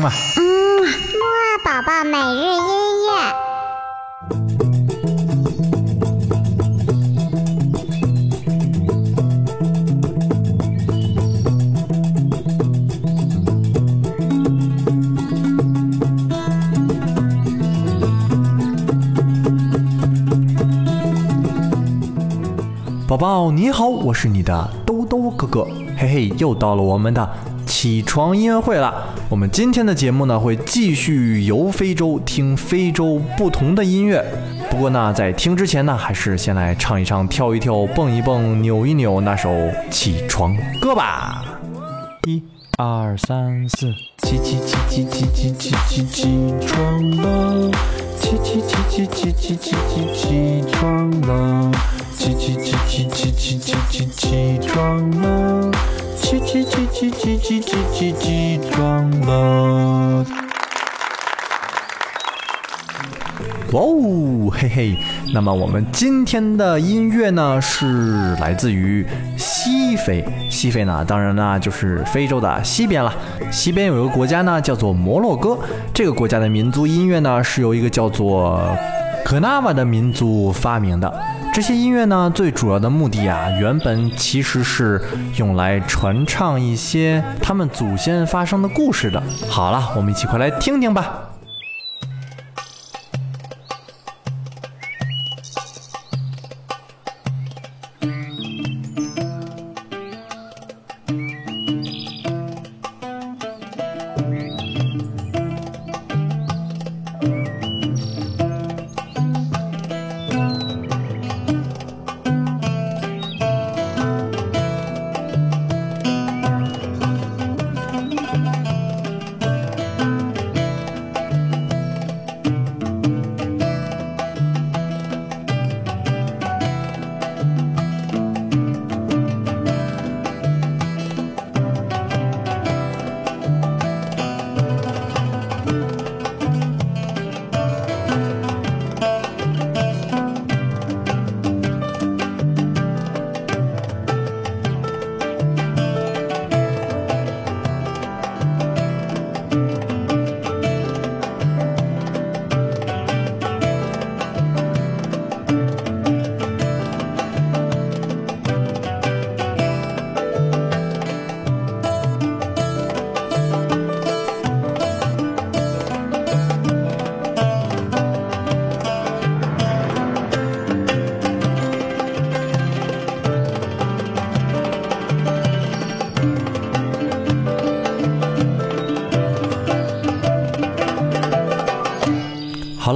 嗯啊，嗯，木二宝宝每日音乐。宝宝你好，我是你的兜兜哥哥，嘿嘿，又到了我们的起床音乐会了。我们今天的节目呢，会继续游非洲，听非洲不同的音乐。不过呢，在听之前呢，还是先来唱一唱、跳一跳、蹦一蹦、扭一扭那首起床歌吧。一、二、三、四，起起起起起起起起起床了，起起起起起起起起起床了。起起起起起起起起起床了，起起起起起起起起哇哦，嘿嘿！那么我们今天的音乐呢，是来自于西非。西非呢，当然呢就是非洲的西边了。西边有一个国家呢，叫做摩洛哥。这个国家的民族音乐呢，是由一个叫做格纳瓦的民族发明的。这些音乐呢，最主要的目的啊，原本其实是用来传唱一些他们祖先发生的故事的。好了，我们一起快来听听吧。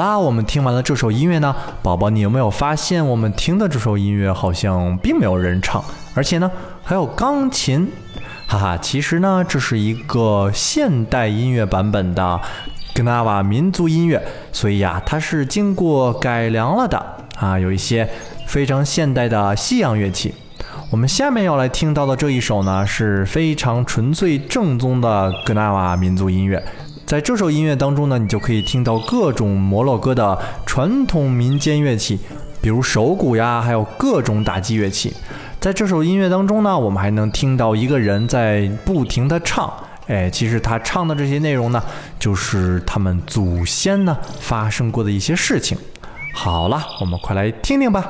啦，我们听完了这首音乐呢，宝宝，你有没有发现我们听的这首音乐好像并没有人唱，而且呢还有钢琴，哈哈，其实呢这是一个现代音乐版本的格纳瓦民族音乐，所以呀它是经过改良了的啊，有一些非常现代的西洋乐器。我们下面要来听到的这一首呢是非常纯粹正宗的格纳瓦民族音乐。在这首音乐当中呢，你就可以听到各种摩洛哥的传统民间乐器，比如手鼓呀，还有各种打击乐器。在这首音乐当中呢，我们还能听到一个人在不停的唱。哎，其实他唱的这些内容呢，就是他们祖先呢发生过的一些事情。好了，我们快来听听吧。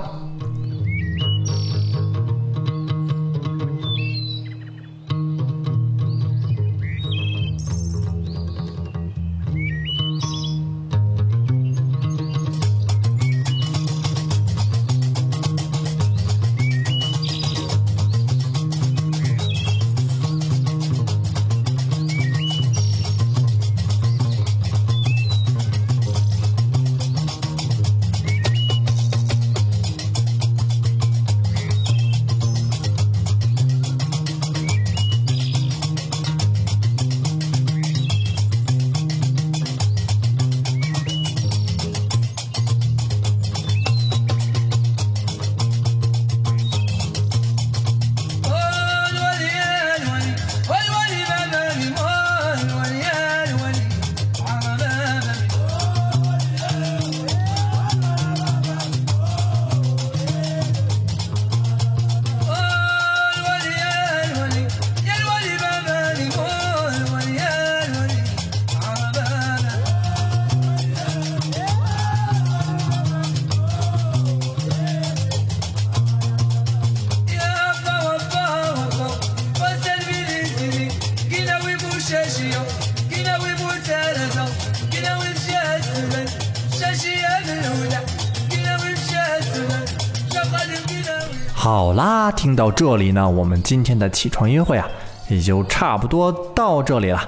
好啦，听到这里呢，我们今天的起床音乐会啊，也就差不多到这里了。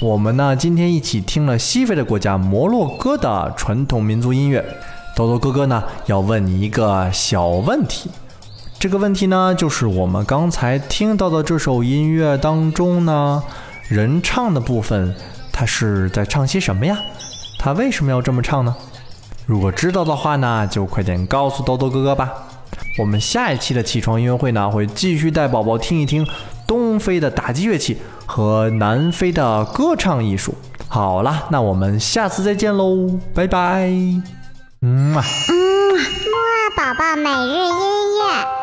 我们呢，今天一起听了西非的国家摩洛哥的传统民族音乐。豆豆哥哥呢，要问你一个小问题。这个问题呢，就是我们刚才听到的这首音乐当中呢，人唱的部分，他是在唱些什么呀？他为什么要这么唱呢？如果知道的话呢，就快点告诉豆豆哥哥吧。我们下一期的起床音乐会呢，会继续带宝宝听一听东非的打击乐器和南非的歌唱艺术。好啦，那我们下次再见喽，拜拜。嗯啊。嗯，木二宝宝每日音乐